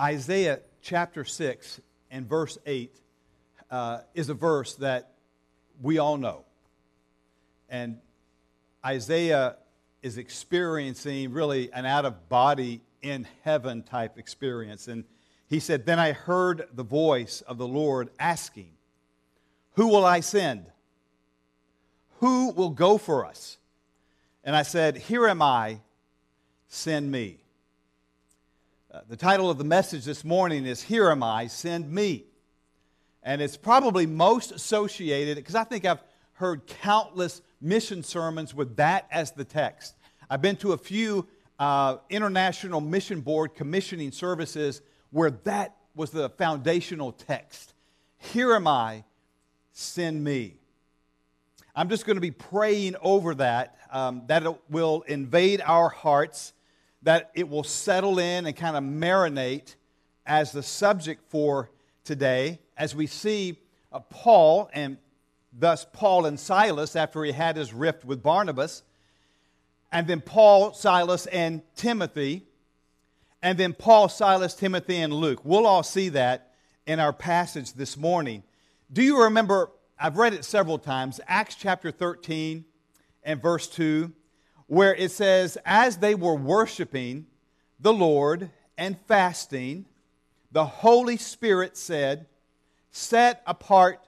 Isaiah chapter 6 and verse 8 uh, is a verse that we all know. And Isaiah is experiencing really an out of body in heaven type experience. And he said, Then I heard the voice of the Lord asking, Who will I send? Who will go for us? And I said, Here am I, send me. The title of the message this morning is Here Am I, Send Me. And it's probably most associated, because I think I've heard countless mission sermons with that as the text. I've been to a few uh, International Mission Board commissioning services where that was the foundational text. Here am I, send me. I'm just going to be praying over that, um, that will invade our hearts that it will settle in and kind of marinate as the subject for today as we see uh, Paul and thus Paul and Silas after he had his rift with Barnabas, and then Paul, Silas, and Timothy, and then Paul, Silas, Timothy, and Luke. We'll all see that in our passage this morning. Do you remember? I've read it several times, Acts chapter 13 and verse 2 where it says, As they were worshiping the Lord and fasting, the Holy Spirit said, Set apart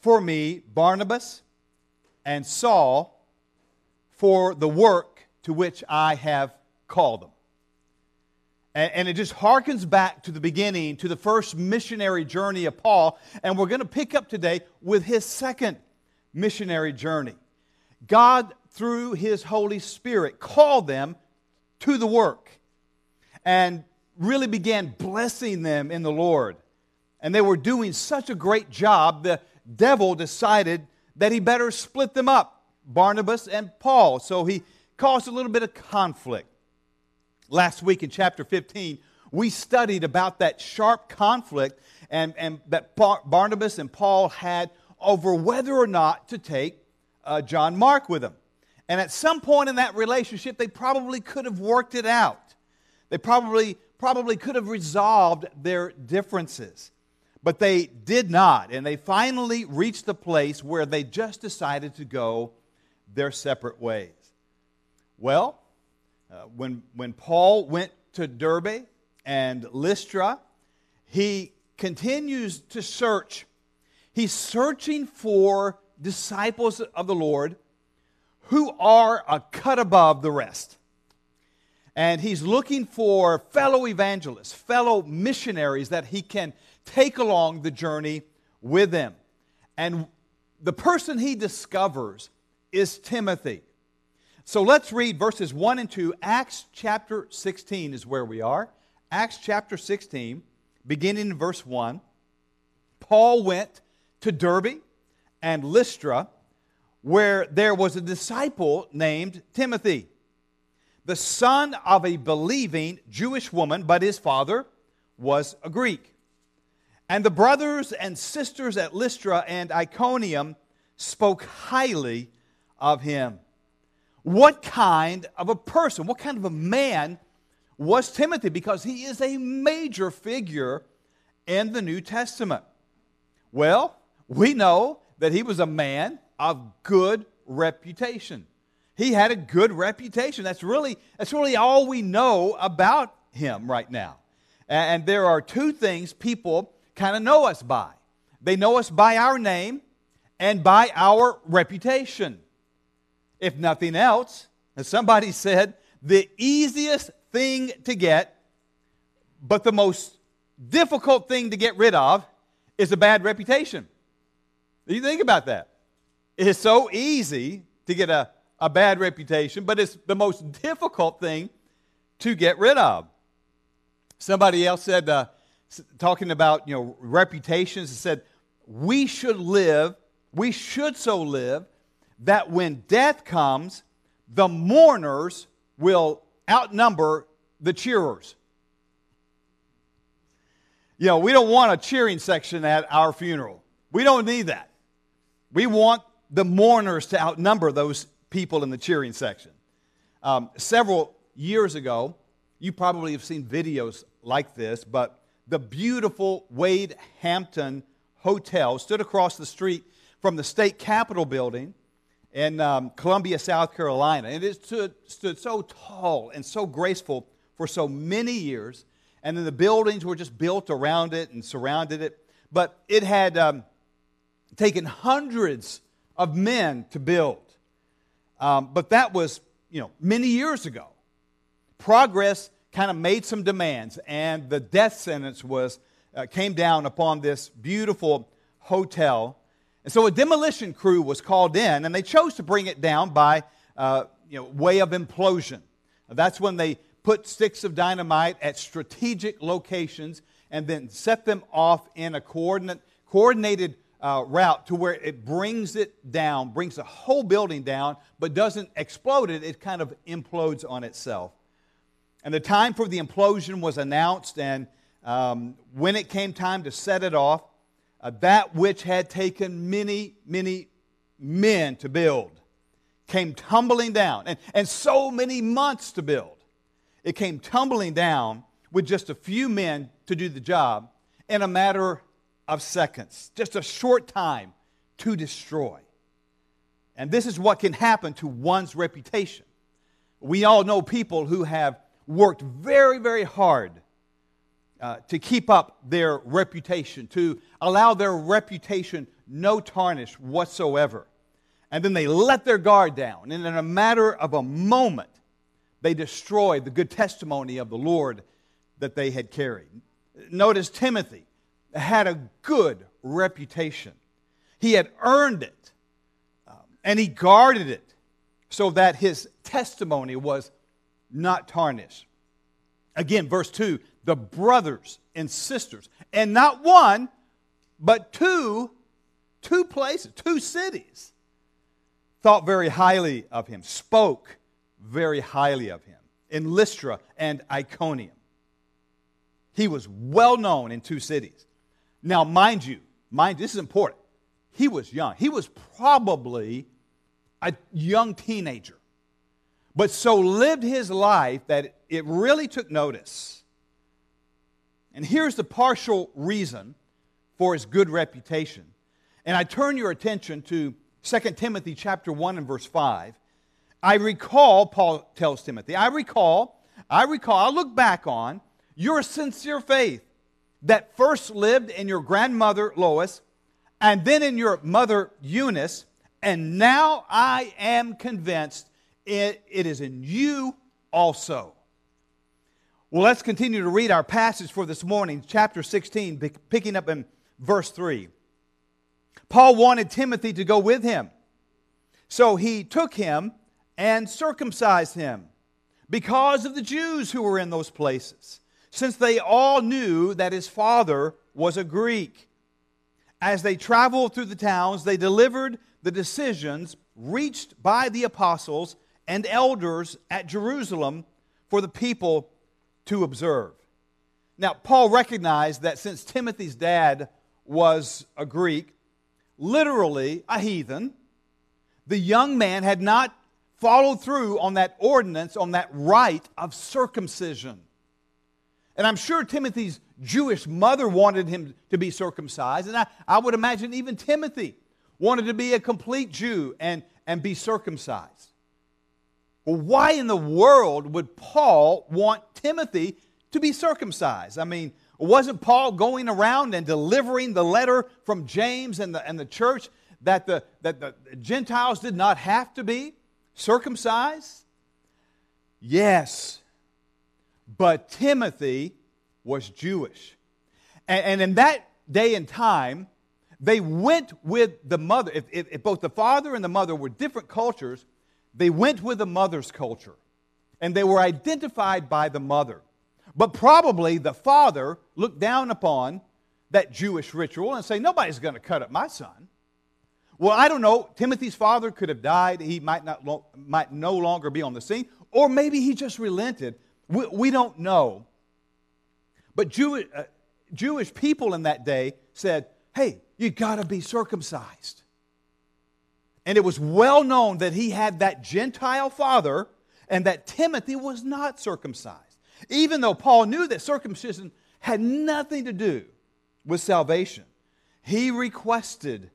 for me Barnabas and Saul for the work to which I have called them. And, it just harkens back to the beginning, to the first missionary journey of Paul. And we're going to pick up today with his second missionary journey. God through his Holy Spirit, called them to the work and really began blessing them in the Lord. And they were doing such a great job, the devil decided that he better split them up, Barnabas and Paul. So he caused a little bit of conflict. Last week in chapter 15, we studied about that sharp conflict and, and that Barnabas and Paul had over whether or not to take uh, John Mark with them. And at some point in that relationship, they probably could have worked it out. They probably, probably could have resolved their differences. But they did not. And they finally reached the place where they just decided to go their separate ways. Well, uh, when, when Paul went to Derbe and Lystra, he continues to search. He's searching for disciples of the Lord who are a cut above the rest. And he's looking for fellow evangelists, fellow missionaries that he can take along the journey with him. And the person he discovers is Timothy. So let's read verses 1 and 2. Acts chapter 16 is where we are. Acts chapter 16, beginning in verse 1. Paul went to Derbe and Lystra where there was a disciple named Timothy, the son of a believing Jewish woman, but his father was a Greek. And the brothers and sisters at Lystra and Iconium spoke highly of him. What kind of a person, what kind of a man was Timothy? Because he is a major figure in the New Testament. Well, we know that he was a man of good reputation. He had a good reputation. That's really, that's really all we know about him right now. And there are two things people kind of know us by they know us by our name and by our reputation. If nothing else, as somebody said, the easiest thing to get, but the most difficult thing to get rid of, is a bad reputation. You think about that. It's so easy to get a, a bad reputation, but it's the most difficult thing to get rid of. Somebody else said, uh, talking about you know reputations, said we should live, we should so live that when death comes, the mourners will outnumber the cheerers. You know, we don't want a cheering section at our funeral. We don't need that. We want the mourners to outnumber those people in the cheering section. Um, several years ago, you probably have seen videos like this, but the beautiful Wade Hampton Hotel stood across the street from the state capitol building in um, Columbia, South Carolina. And it stood, stood so tall and so graceful for so many years. And then the buildings were just built around it and surrounded it. But it had um, taken hundreds of men to build. Um, but that was, you know, many years ago. Progress kind of made some demands, and the death sentence was uh, came down upon this beautiful hotel. And so a demolition crew was called in, and they chose to bring it down by uh, you know, way of implosion. That's when they put sticks of dynamite at strategic locations and then set them off in a coordinate, coordinated uh, route to where it brings it down, brings the whole building down, but doesn't explode it. It kind of implodes on itself. And the time for the implosion was announced, and um, when it came time to set it off, uh, that which had taken many, many men to build came tumbling down, and, and so many months to build. It came tumbling down with just a few men to do the job in a matter of seconds, just a short time to destroy. And this is what can happen to one's reputation. We all know people who have worked very, very hard uh, to keep up their reputation, to allow their reputation no tarnish whatsoever. And then they let their guard down. And in a matter of a moment, they destroyed the good testimony of the Lord that they had carried. Notice Timothy had a good reputation, he had earned it, um, and he guarded it so that his testimony was not tarnished. Again, verse 2 the brothers and sisters, and not one, but two, two places, two cities, thought very highly of him, spoke very highly of him in Lystra and Iconium. He was well known in two cities. Now, mind you, mind this is important. He was young. He was probably a young teenager but so lived his life that it really took notice. And here's the partial reason for his good reputation. And I turn your attention to 2 Timothy chapter 1 and verse 5. I recall, Paul tells Timothy, I recall, I recall, I look back on your sincere faith that first lived in your grandmother Lois and then in your mother Eunice, and now I am convinced it, it is in you also. Well, let's continue to read our passage for this morning, chapter 16, picking up in verse 3. Paul wanted Timothy to go with him. So he took him and circumcised him because of the Jews who were in those places, since they all knew that his father was a Greek. As they traveled through the towns, they delivered the decisions reached by the apostles and elders at Jerusalem for the people to observe. Now, Paul recognized that since Timothy's dad was a Greek, literally a heathen, the young man had not followed through on that ordinance, on that rite of circumcision. And I'm sure Timothy's Jewish mother wanted him to be circumcised. And I, I would imagine even Timothy wanted to be a complete Jew and, and be circumcised. Well, why in the world would Paul want Timothy to be circumcised? I mean, wasn't Paul going around and delivering the letter from James and the, and the church that the, that the Gentiles did not have to be circumcised? Yes, but Timothy was Jewish. And, and in that day and time, they went with the mother. If, if, if both the father and the mother were different cultures, they went with the mother's culture and they were identified by the mother. But probably the father looked down upon that Jewish ritual and say, Nobody's going to cut up my son. Well, I don't know. Timothy's father could have died. He might, not might no longer be on the scene. Or maybe he just relented. We, we don't know. But Jew, uh, Jewish people in that day said, Hey, you got to be circumcised. And it was well known that he had that Gentile father and that Timothy was not circumcised. Even though Paul knew that circumcision had nothing to do with salvation, he requested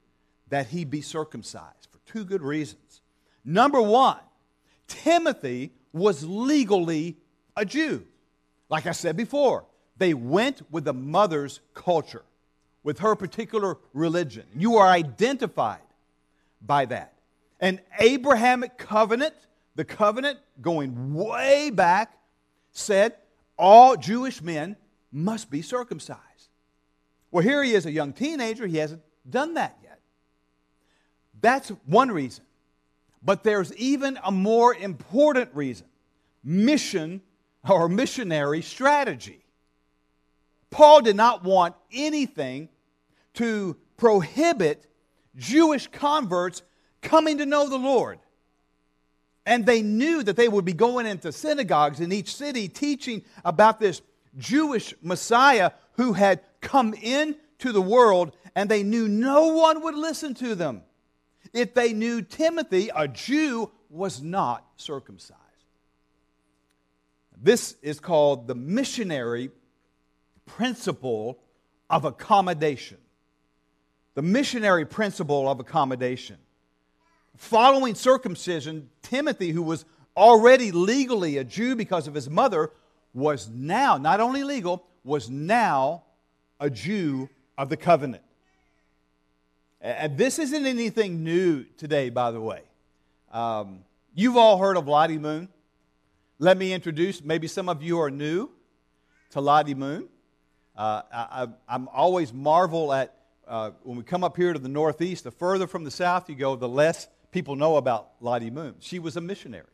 that he be circumcised for two good reasons. Number one, Timothy was legally a Jew. Like I said before, they went with the mother's culture, with her particular religion. You are identified by that. An Abrahamic covenant, the covenant going way back, said all Jewish men must be circumcised. Well, here he is, a young teenager. He hasn't done that yet. That's one reason. But there's even a more important reason mission or missionary strategy. Paul did not want anything to prohibit Jewish converts coming to know the Lord. And they knew that they would be going into synagogues in each city teaching about this Jewish Messiah who had come into the world, and they knew no one would listen to them if they knew Timothy, a Jew, was not circumcised. This is called the missionary principle of accommodation. The missionary principle of accommodation. Following circumcision, Timothy, who was already legally a Jew because of his mother, was now, not only legal, was now a Jew of the covenant. And this isn't anything new today, by the way. Um, you've all heard of Lottie Moon. Let me introduce, maybe some of you are new to Lottie Moon. Uh, I, am always marvel at uh, when we come up here to the Northeast, the further from the South you go, the less people know about Lottie Moon. She was a missionary.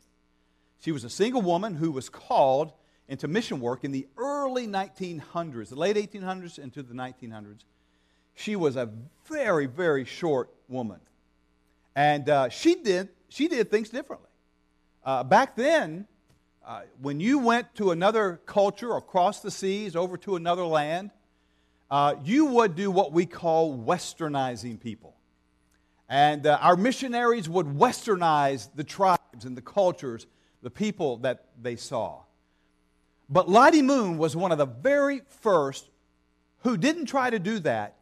She was a single woman who was called into mission work in the early 1900s, the late 1800s into the 1900s. She was a very, very short woman. And uh, she, did, she did things differently. Uh, back then, uh, when you went to another culture across the seas over to another land, uh, you would do what we call westernizing people. And uh, our missionaries would westernize the tribes and the cultures, the people that they saw. But Lottie Moon was one of the very first who didn't try to do that.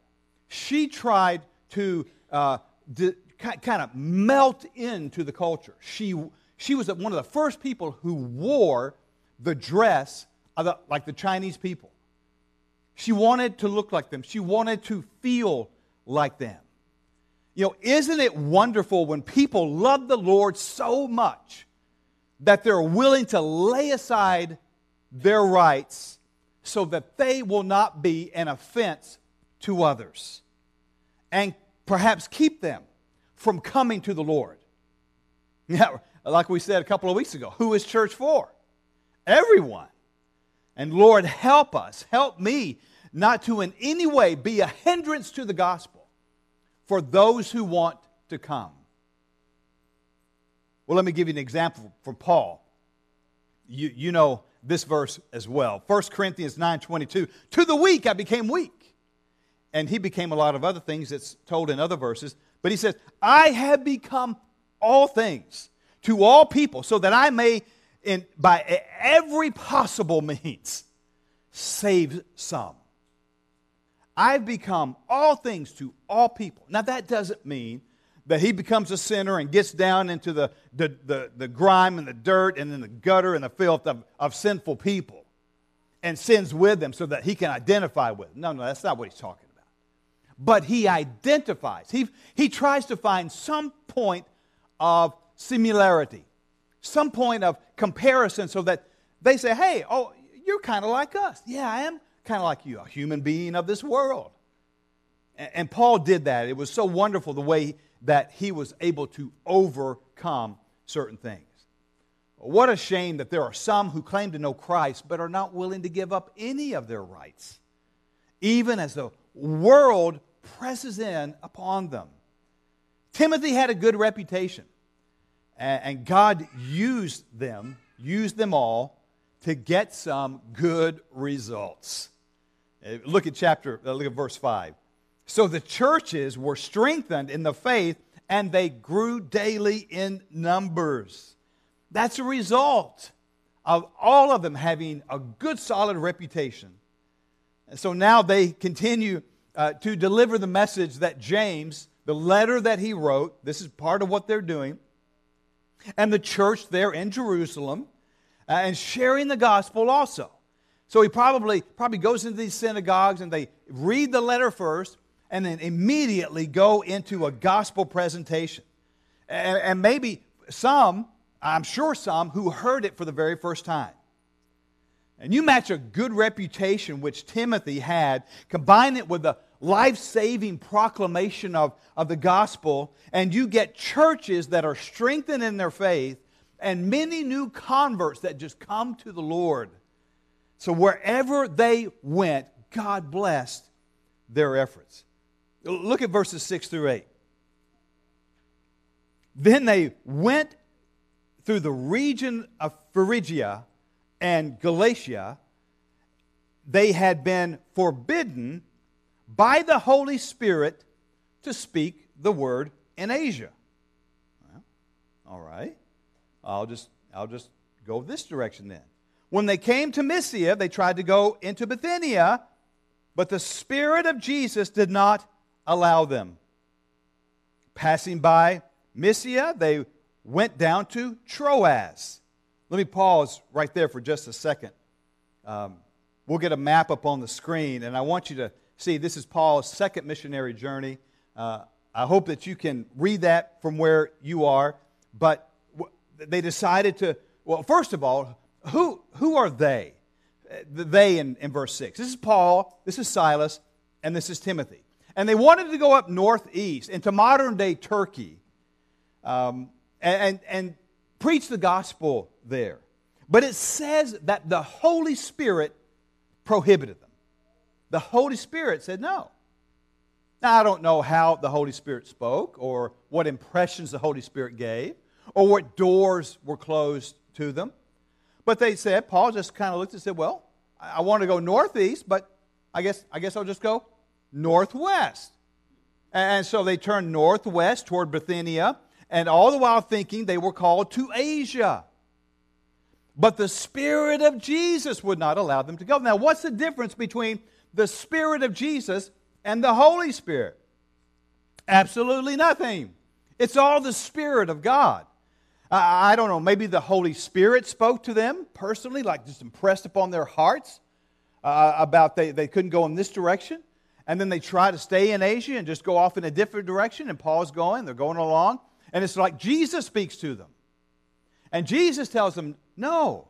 She tried to uh, d- kind of melt into the culture. She, she was one of the first people who wore the dress the, like the Chinese people. She wanted to look like them, she wanted to feel like them. You know, isn't it wonderful when people love the Lord so much that they're willing to lay aside their rights so that they will not be an offense to others and perhaps keep them from coming to the Lord? Yeah, like we said a couple of weeks ago, who is church for? Everyone. And Lord, help us, help me not to in any way be a hindrance to the gospel for those who want to come. Well, let me give you an example from Paul. You, you know this verse as well. 1 Corinthians 9.22, to the weak I became weak. And he became a lot of other things that's told in other verses. But he says, I have become all things to all people so that I may, in, by every possible means, save some. I've become all things to all people. Now, that doesn't mean that he becomes a sinner and gets down into the, the, the, the grime and the dirt and in the gutter and the filth of, of sinful people and sins with them so that he can identify with them. No, no, that's not what he's talking about. But he identifies. He, he tries to find some point of similarity, some point of comparison so that they say, hey, oh, you're kind of like us. Yeah, I am kind of like you, a human being of this world. And Paul did that. It was so wonderful the way that he was able to overcome certain things. What a shame that there are some who claim to know Christ but are not willing to give up any of their rights, even as the world presses in upon them. Timothy had a good reputation, and God used them, used them all to get some good results. Uh, look at chapter, uh, look at verse 5. So the churches were strengthened in the faith and they grew daily in numbers. That's a result of all of them having a good, solid reputation. And so now they continue uh, to deliver the message that James, the letter that he wrote, this is part of what they're doing, and the church there in Jerusalem, uh, and sharing the gospel also. So he probably, probably goes into these synagogues and they read the letter first and then immediately go into a gospel presentation. And, and maybe some, I'm sure some, who heard it for the very first time. And you match a good reputation which Timothy had, combine it with the life saving proclamation of, of the gospel, and you get churches that are strengthened in their faith and many new converts that just come to the Lord. So wherever they went, God blessed their efforts. Look at verses 6 through 8. Then they went through the region of Phrygia and Galatia. They had been forbidden by the Holy Spirit to speak the word in Asia. Well, all right. I'll just, I'll just go this direction then. When they came to Mysia, they tried to go into Bithynia, but the Spirit of Jesus did not allow them. Passing by Mysia, they went down to Troas. Let me pause right there for just a second. Um, we'll get a map up on the screen, and I want you to see this is Paul's second missionary journey. Uh, I hope that you can read that from where you are. But they decided to, well, first of all, who, who are they? The they in, in verse 6. This is Paul, this is Silas, and this is Timothy. And they wanted to go up northeast into modern day Turkey um, and, and preach the gospel there. But it says that the Holy Spirit prohibited them. The Holy Spirit said no. Now, I don't know how the Holy Spirit spoke or what impressions the Holy Spirit gave or what doors were closed to them. But they said, Paul just kind of looked and said, Well, I want to go northeast, but I guess, I guess I'll just go northwest. And so they turned northwest toward Bithynia, and all the while thinking they were called to Asia. But the Spirit of Jesus would not allow them to go. Now, what's the difference between the Spirit of Jesus and the Holy Spirit? Absolutely nothing. It's all the Spirit of God. I don't know, maybe the Holy Spirit spoke to them personally, like just impressed upon their hearts uh, about they, they couldn't go in this direction. And then they try to stay in Asia and just go off in a different direction. And Paul's going, they're going along. And it's like Jesus speaks to them. And Jesus tells them, No,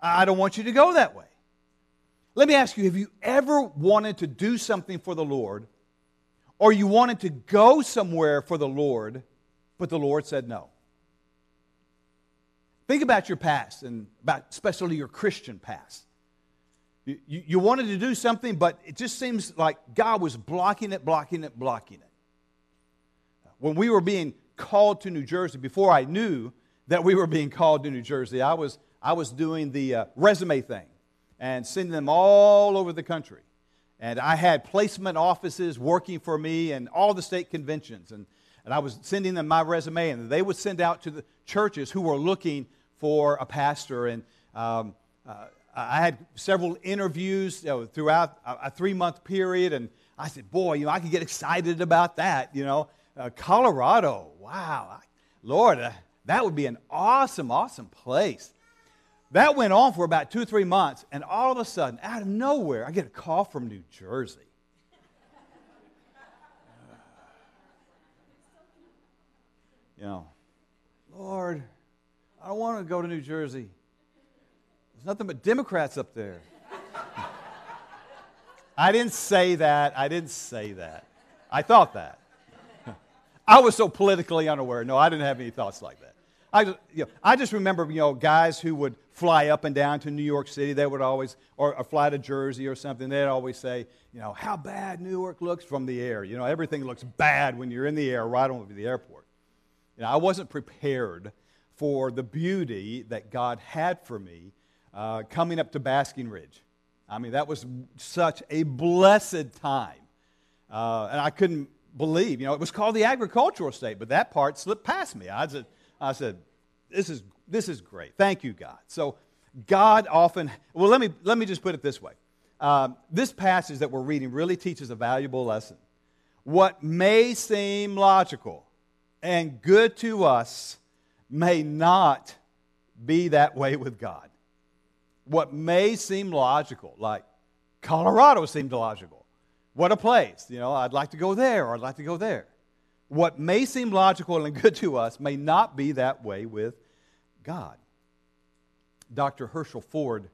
I don't want you to go that way. Let me ask you have you ever wanted to do something for the Lord, or you wanted to go somewhere for the Lord, but the Lord said no? Think about your past and about especially your Christian past. You, you, wanted to do something, but it just seems like God was blocking it, blocking it, blocking it. When we were being called to New Jersey, before I knew that we were being called to New Jersey, I was, I was doing the uh, resume thing and sending them all over the country. And I had placement offices working for me and all the state conventions. And, and I was sending them my resume, and they would send out to the churches who were looking for a pastor. And um, uh, I had several interviews you know, throughout a, three month period. And I said, boy, you know, I could get excited about that. You know, uh, Colorado, wow. Lord, uh, that would be an awesome, awesome place. That went on for about two, three months, and all of a sudden, out of nowhere, I get a call from New Jersey. you know, Lord, I don't want to go to New Jersey. There's nothing but Democrats up there. I didn't say that. I didn't say that. I thought that. I was so politically unaware. No, I didn't have any thoughts like that. I just, you know, I just remember, you know, guys who would fly up and down to New York City. They would always, or, or fly to Jersey or something. They'd always say, you know, how bad Newark looks from the air. You know, everything looks bad when you're in the air right over the airport. You know, I wasn't prepared for the beauty that God had for me uh, coming up to Basking Ridge. I mean, that was such a blessed time. Uh, and I couldn't believe, you know, it was called the agricultural state, but that part slipped past me. I said, I said this, is, this is great. Thank you, God. So, God often, well, let me, let me just put it this way. Um, this passage that we're reading really teaches a valuable lesson. What may seem logical and good to us may not be that way with God. What may seem logical, like Colorado seemed logical. What a place. You know, I'd like to go there or I'd like to go there. What may seem logical and good to us may not be that way with God. Dr. Herschel Ford,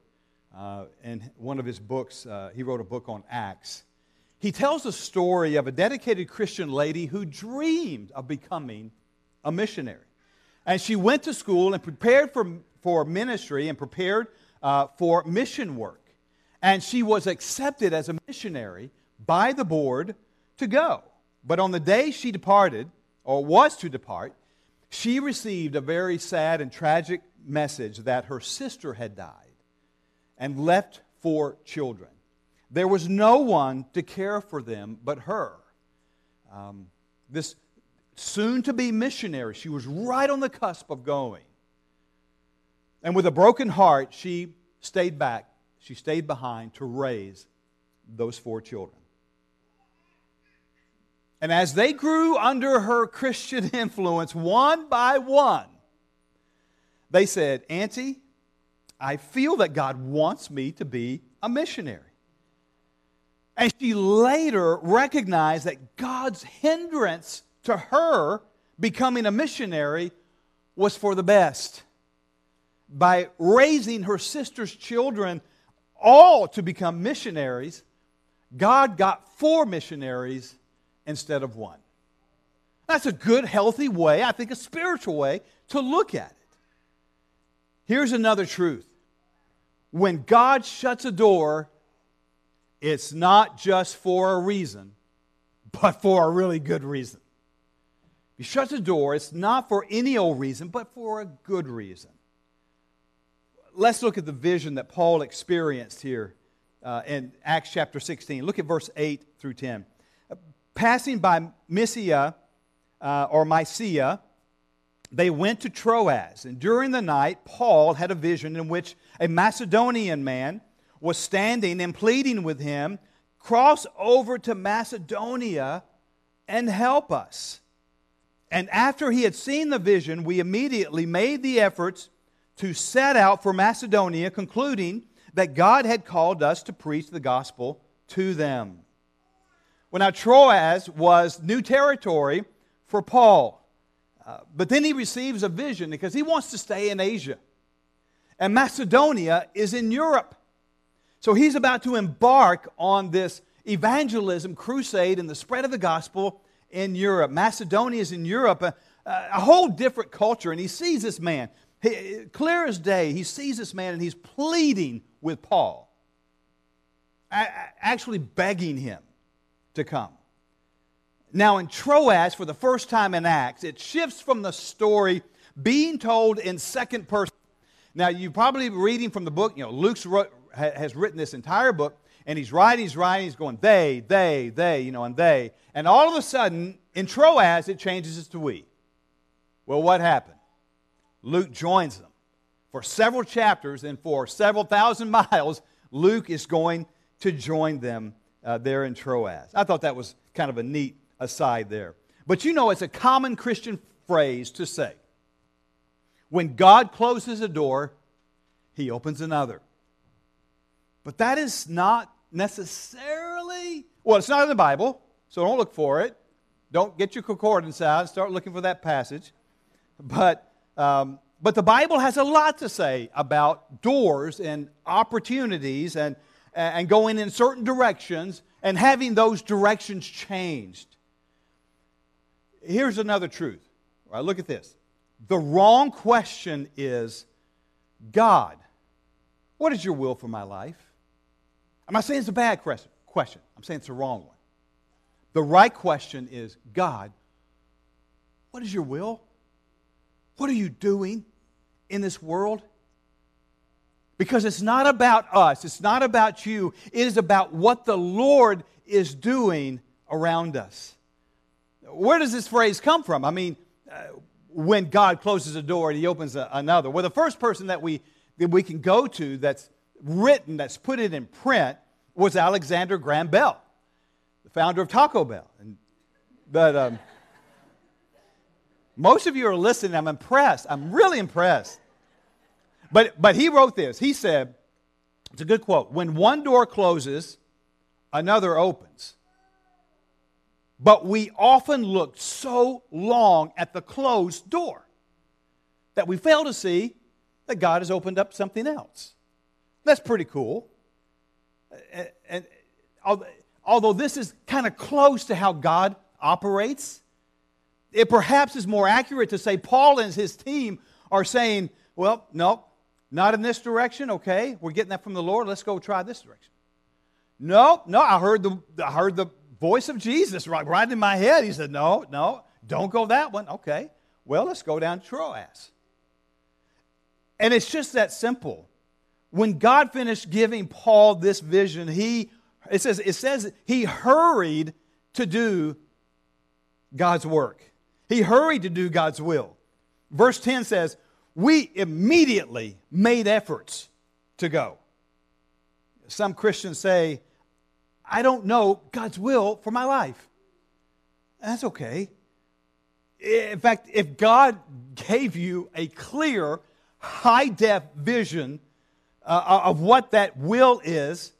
uh, in one of his books, uh, he wrote a book on Acts. He tells the story of a dedicated Christian lady who dreamed of becoming a missionary. And she went to school and prepared for, for ministry and prepared uh, for mission work. And she was accepted as a missionary by the board to go. But on the day she departed, or was to depart, she received a very sad and tragic message that her sister had died and left four children. There was no one to care for them but her. Um, this soon to be missionary, she was right on the cusp of going. And with a broken heart, she stayed back. She stayed behind to raise those four children. And as they grew under her Christian influence, one by one, they said, Auntie, I feel that God wants me to be a missionary. And she later recognized that God's hindrance to her becoming a missionary was for the best. By raising her sister's children all to become missionaries, God got four missionaries instead of one. That's a good, healthy way, I think a spiritual way, to look at it. Here's another truth when God shuts a door, it's not just for a reason, but for a really good reason. He shuts a door, it's not for any old reason, but for a good reason. Let's look at the vision that Paul experienced here uh, in Acts chapter 16. Look at verse 8 through 10 passing by Mysia uh, or Mysia, they went to Troas. And during the night, Paul had a vision in which a Macedonian man was standing and pleading with him, Cross over to Macedonia and help us. And after he had seen the vision, we immediately made the efforts to set out for Macedonia, concluding that God had called us to preach the gospel to them. Well, now, Troas was new territory for Paul. Uh, but then he receives a vision because he wants to stay in Asia. And Macedonia is in Europe. So he's about to embark on this evangelism crusade and the spread of the gospel in Europe. Macedonia is in Europe, a, a whole different culture. And he sees this man, he, clear as day, he sees this man and he's pleading with Paul, actually begging him to come. Now, in Troas, for the first time in Acts, it shifts from the story being told in second person. Now, you're probably reading from the book, you know, Luke has written this entire book, and he's writing, he's writing, he's going, they, they, they, you know, and they. And all of a sudden, in Troas, it changes to we. Well, what happened? Luke joins them. For several chapters and for several thousand miles, Luke is going to join them uh, there in Troas. I thought that was kind of a neat aside there. But you know, it's a common Christian phrase to say when God closes a door, he opens another. But that is not necessarily, well, it's not in the Bible, so don't look for it. Don't get your concordance out and start looking for that passage. But, um, but the Bible has a lot to say about doors and opportunities and and going in certain directions and having those directions changed. Here's another truth. Right, look at this. The wrong question is God, what is your will for my life? I'm not saying it's a bad question. question. I'm saying it's the wrong one. The right question is God, what is your will? What are you doing in this world? Because it's not about us, it's not about you, it is about what the Lord is doing around us. Where does this phrase come from? I mean, uh, when God closes a door and he opens a, another. Well, the first person that we, that we can go to that's written, that's put it in print, was Alexander Graham Bell, the founder of Taco Bell. And, but um, most of you are listening. I'm impressed. I'm really impressed. But, but he wrote this. He said, it's a good quote. When one door closes, another opens. But we often look so long at the closed door that we fail to see that God has opened up something else. That's pretty cool. And, although this is kind of close to how God operates, it perhaps is more accurate to say Paul and his team are saying, well, no, not in this direction. Okay, we're getting that from the Lord. Let's go try this direction. No, no, I heard the, I heard the voice of Jesus right, right in my head. He said, no, no, don't go that one. Okay, well, let's go down to Troas. And it's just that simple. When God finished giving Paul this vision, he it says, it says he hurried to do God's work. He hurried to do God's will. Verse 10 says, We immediately made efforts to go. Some Christians say, I don't know God's will for my life. That's okay. In fact, if God gave you a clear, high def vision uh, of what that will is,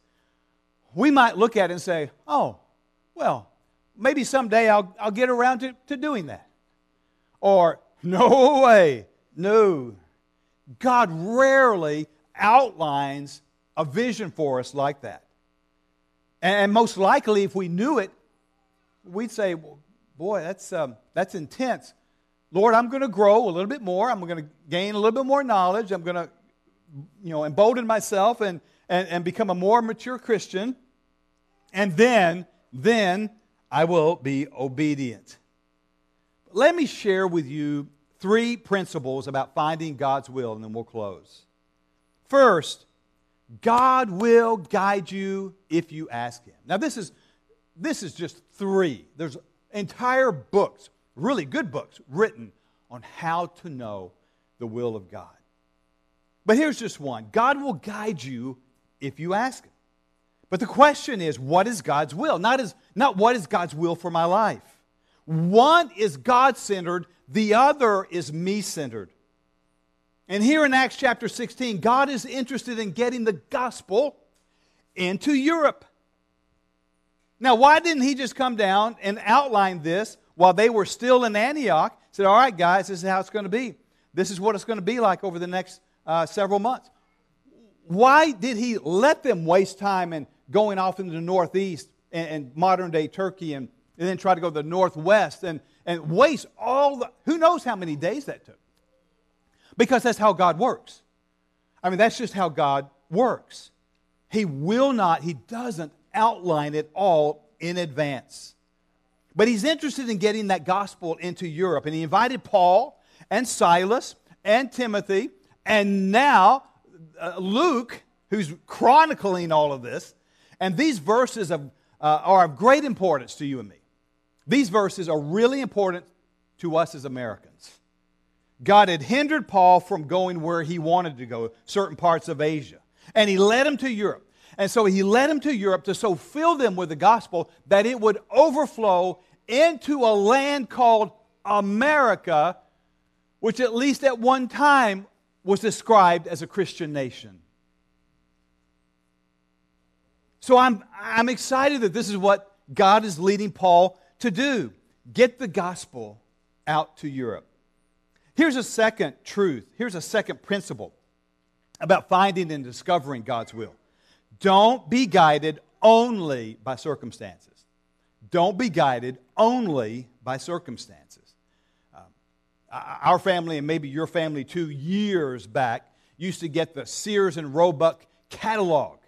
we might look at it and say, oh, well, maybe someday I'll, I'll get around to, to doing that. Or, no way, no. God rarely outlines a vision for us like that. And most likely, if we knew it, we'd say, boy, that's, um, that's intense. Lord, I'm going to grow a little bit more. I'm going to gain a little bit more knowledge. I'm going to, you know, embolden myself and, and, and become a more mature Christian. And then, then I will be obedient. Let me share with you three principles about finding God's will, and then we'll close. First, God will guide you if you ask Him. Now, this is, this is just three. There's entire books, really good books, written on how to know the will of God. But here's just one God will guide you if you ask Him. But the question is, what is God's will? Not, as, not what is God's will for my life. One is God centered, the other is me centered. And here in Acts chapter 16, God is interested in getting the gospel into Europe. Now, why didn't he just come down and outline this while they were still in Antioch? Said, All right, guys, this is how it's going to be. This is what it's going to be like over the next uh, several months. Why did he let them waste time and going off into the northeast and, and modern day Turkey and, and then try to go to the northwest and, and waste all the, who knows how many days that took. Because that's how God works. I mean, that's just how God works. He will not, He doesn't outline it all in advance. But He's interested in getting that gospel into Europe. And He invited Paul and Silas and Timothy and now uh, Luke, who's chronicling all of this, and these verses of, uh, are of great importance to you and me. These verses are really important to us as Americans. God had hindered Paul from going where he wanted to go, certain parts of Asia, and he led him to Europe. And so he led him to Europe to so fill them with the gospel that it would overflow into a land called America, which at least at one time was described as a Christian nation. So I'm, I'm excited that this is what God is leading Paul to do get the gospel out to Europe. Here's a second truth. Here's a second principle about finding and discovering God's will. Don't be guided only by circumstances. Don't be guided only by circumstances. Um, our family, and maybe your family too, years back, used to get the Sears and Roebuck catalog.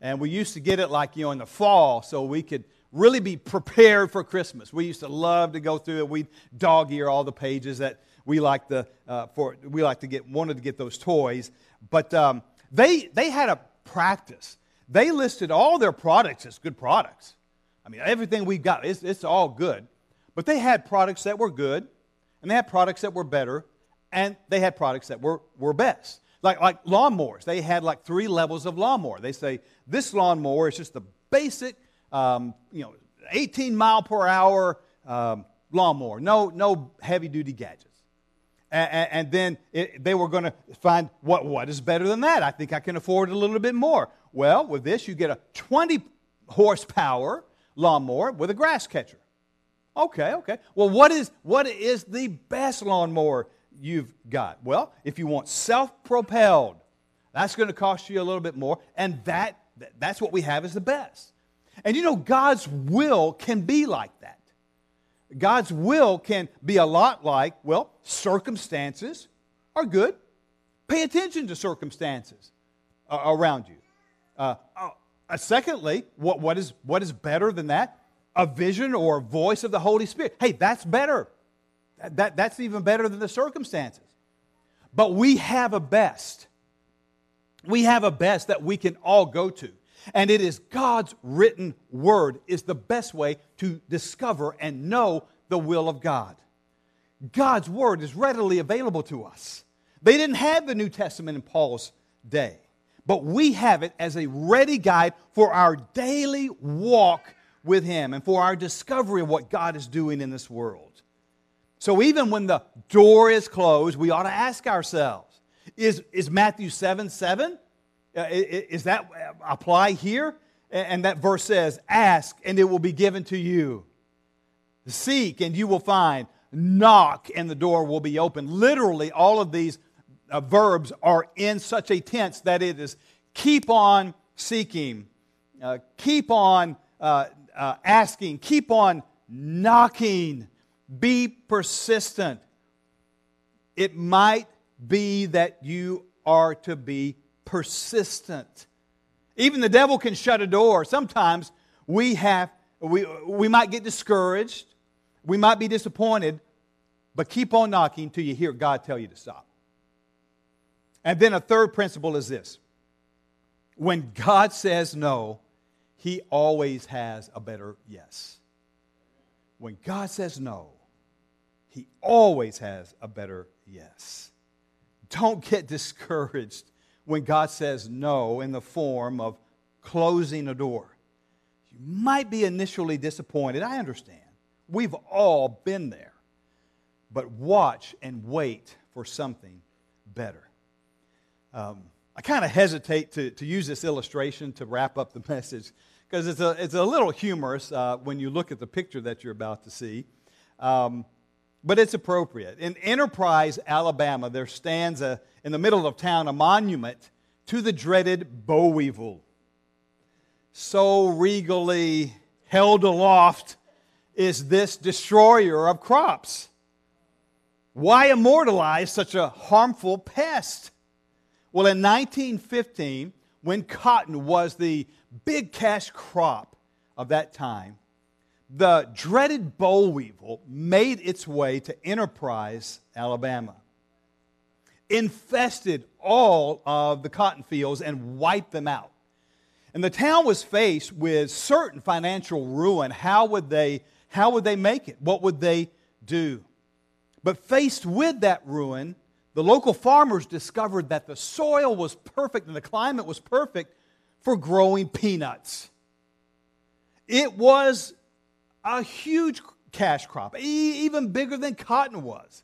And we used to get it like, you know, in the fall so we could really be prepared for Christmas. We used to love to go through it. We'd dog ear all the pages that we like to, uh, for, we like to get, wanted to get those toys. But um, they, they had a practice. They listed all their products as good products. I mean, everything we got, it's, it's all good. But they had products that were good, and they had products that were better, and they had products that were, were best. Like, like lawnmowers, they had like three levels of lawnmower. They say this lawnmower is just the basic, um, you know, 18 mile per hour um, lawnmower, no, no heavy duty gadgets. And, and then it, they were going to find what, what is better than that. I think I can afford a little bit more. Well, with this, you get a 20 horsepower lawnmower with a grass catcher. Okay, okay. Well, what is, what is the best lawnmower you've got? Well, if you want self propelled, that's going to cost you a little bit more, and that, that's what we have is the best. And you know, God's will can be like that. God's will can be a lot like, well, circumstances are good. Pay attention to circumstances uh, around you. Uh, uh, secondly, what, what, is, what is better than that? A vision or a voice of the Holy Spirit. Hey, that's better. That, that, that's even better than the circumstances. But we have a best. We have a best that we can all go to. And it is God's written word is the best way to discover and know the will of God. God's word is readily available to us. They didn't have the New Testament in Paul's day, but we have it as a ready guide for our daily walk with Him and for our discovery of what God is doing in this world. So even when the door is closed, we ought to ask ourselves is, is Matthew 7 7? Uh, is that uh, apply here? And that verse says, Ask and it will be given to you. Seek and you will find. Knock and the door will be open. Literally, all of these uh, verbs are in such a tense that it is keep on seeking, uh, keep on uh, uh asking, keep on knocking, be persistent. It might be that you are to be persistent. Even the devil can shut a door. Sometimes we have we, we might get discouraged, we might be disappointed, but keep on knocking till you hear God tell you to stop. And then a third principle is this when God says no, he always has a better yes. When God says no, he always has a better yes. Don't get discouraged when God says no in the form of closing a door. You might be initially disappointed. I understand. We've all been there. But watch and wait for something better. Um, I kind of hesitate to, to use this illustration to wrap up the message because it's a, it's a little humorous uh, when you look at the picture that you're about to see. Um, but it's appropriate. In Enterprise, Alabama, there stands a, in the middle of town a monument to the dreaded boll weevil. So regally held aloft is this destroyer of crops. Why immortalize such a harmful pest? Well, in 1915, when cotton was the big cash crop of that time, the dreaded boll weevil made its way to Enterprise, Alabama, infested all of the cotton fields and wiped them out. And the town was faced with certain financial ruin. How would they, how would they make it? What would they do? But faced with that ruin, the local farmers discovered that the soil was perfect and the climate was perfect for growing peanuts. It was a huge cash crop, even bigger than cotton was.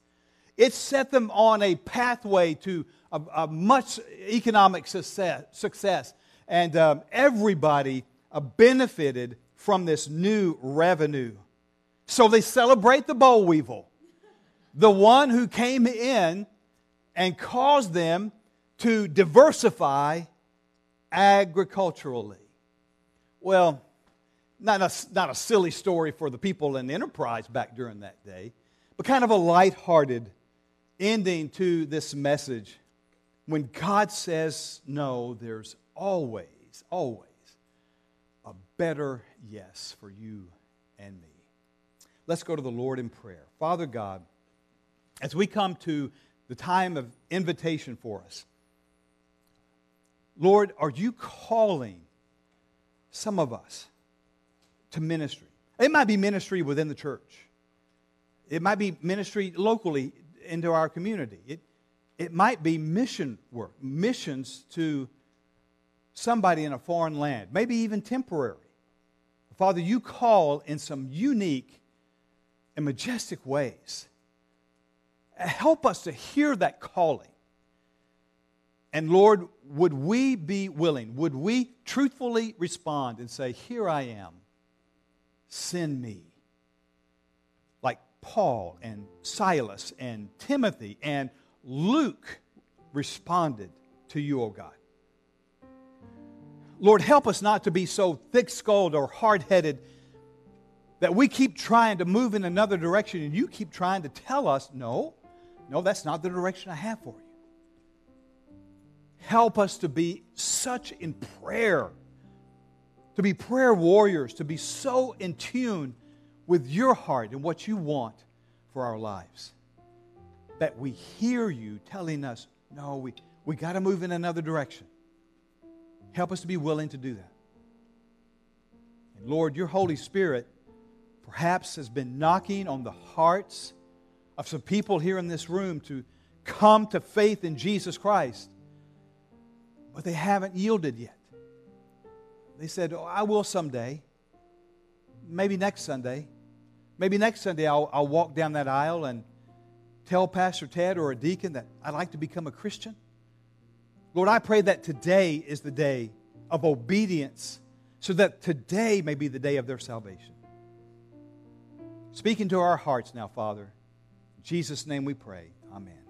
It set them on a pathway to a, a much economic success, success. and um, everybody uh, benefited from this new revenue. So they celebrate the boll weevil, the one who came in and caused them to diversify agriculturally. Well, not a, not a silly story for the people in enterprise back during that day, but kind of a light-hearted ending to this message. When God says no, there's always, always a better yes for you and me. Let's go to the Lord in prayer. Father God, as we come to the time of invitation for us, Lord, are you calling some of us? to ministry. It might be ministry within the church. It might be ministry locally into our community. It, it might be mission work, missions to somebody in a foreign land, maybe even temporary. Father, you call in some unique and majestic ways. Help us to hear that calling. And Lord, would we be willing, would we truthfully respond and say, Here I am, send me? Paul and Silas and Timothy and Luke responded to you, O oh God. Lord, help us not to be so thick skulled or hard headed that we keep trying to move in another direction and you keep trying to tell us, no, no, that's not the direction I have for you. Help us to be such in prayer, to be prayer warriors, to be so in tune with your heart and what you want for our lives that we hear you telling us, no, we, we got to move in another direction. Help us to be willing to do that. And Lord, your Holy Spirit perhaps has been knocking on the hearts of some people here in this room to come to faith in Jesus Christ, but they haven't yielded yet. They said, oh, I will someday. Maybe next Sunday. Maybe next Sunday I'll, I'll walk down that aisle and tell Pastor Ted or a deacon that I'd like to become a Christian. Lord, I pray that today is the day of obedience so that today may be the day of their salvation. Speak into our hearts now, Father. In Jesus' name we pray. Amen.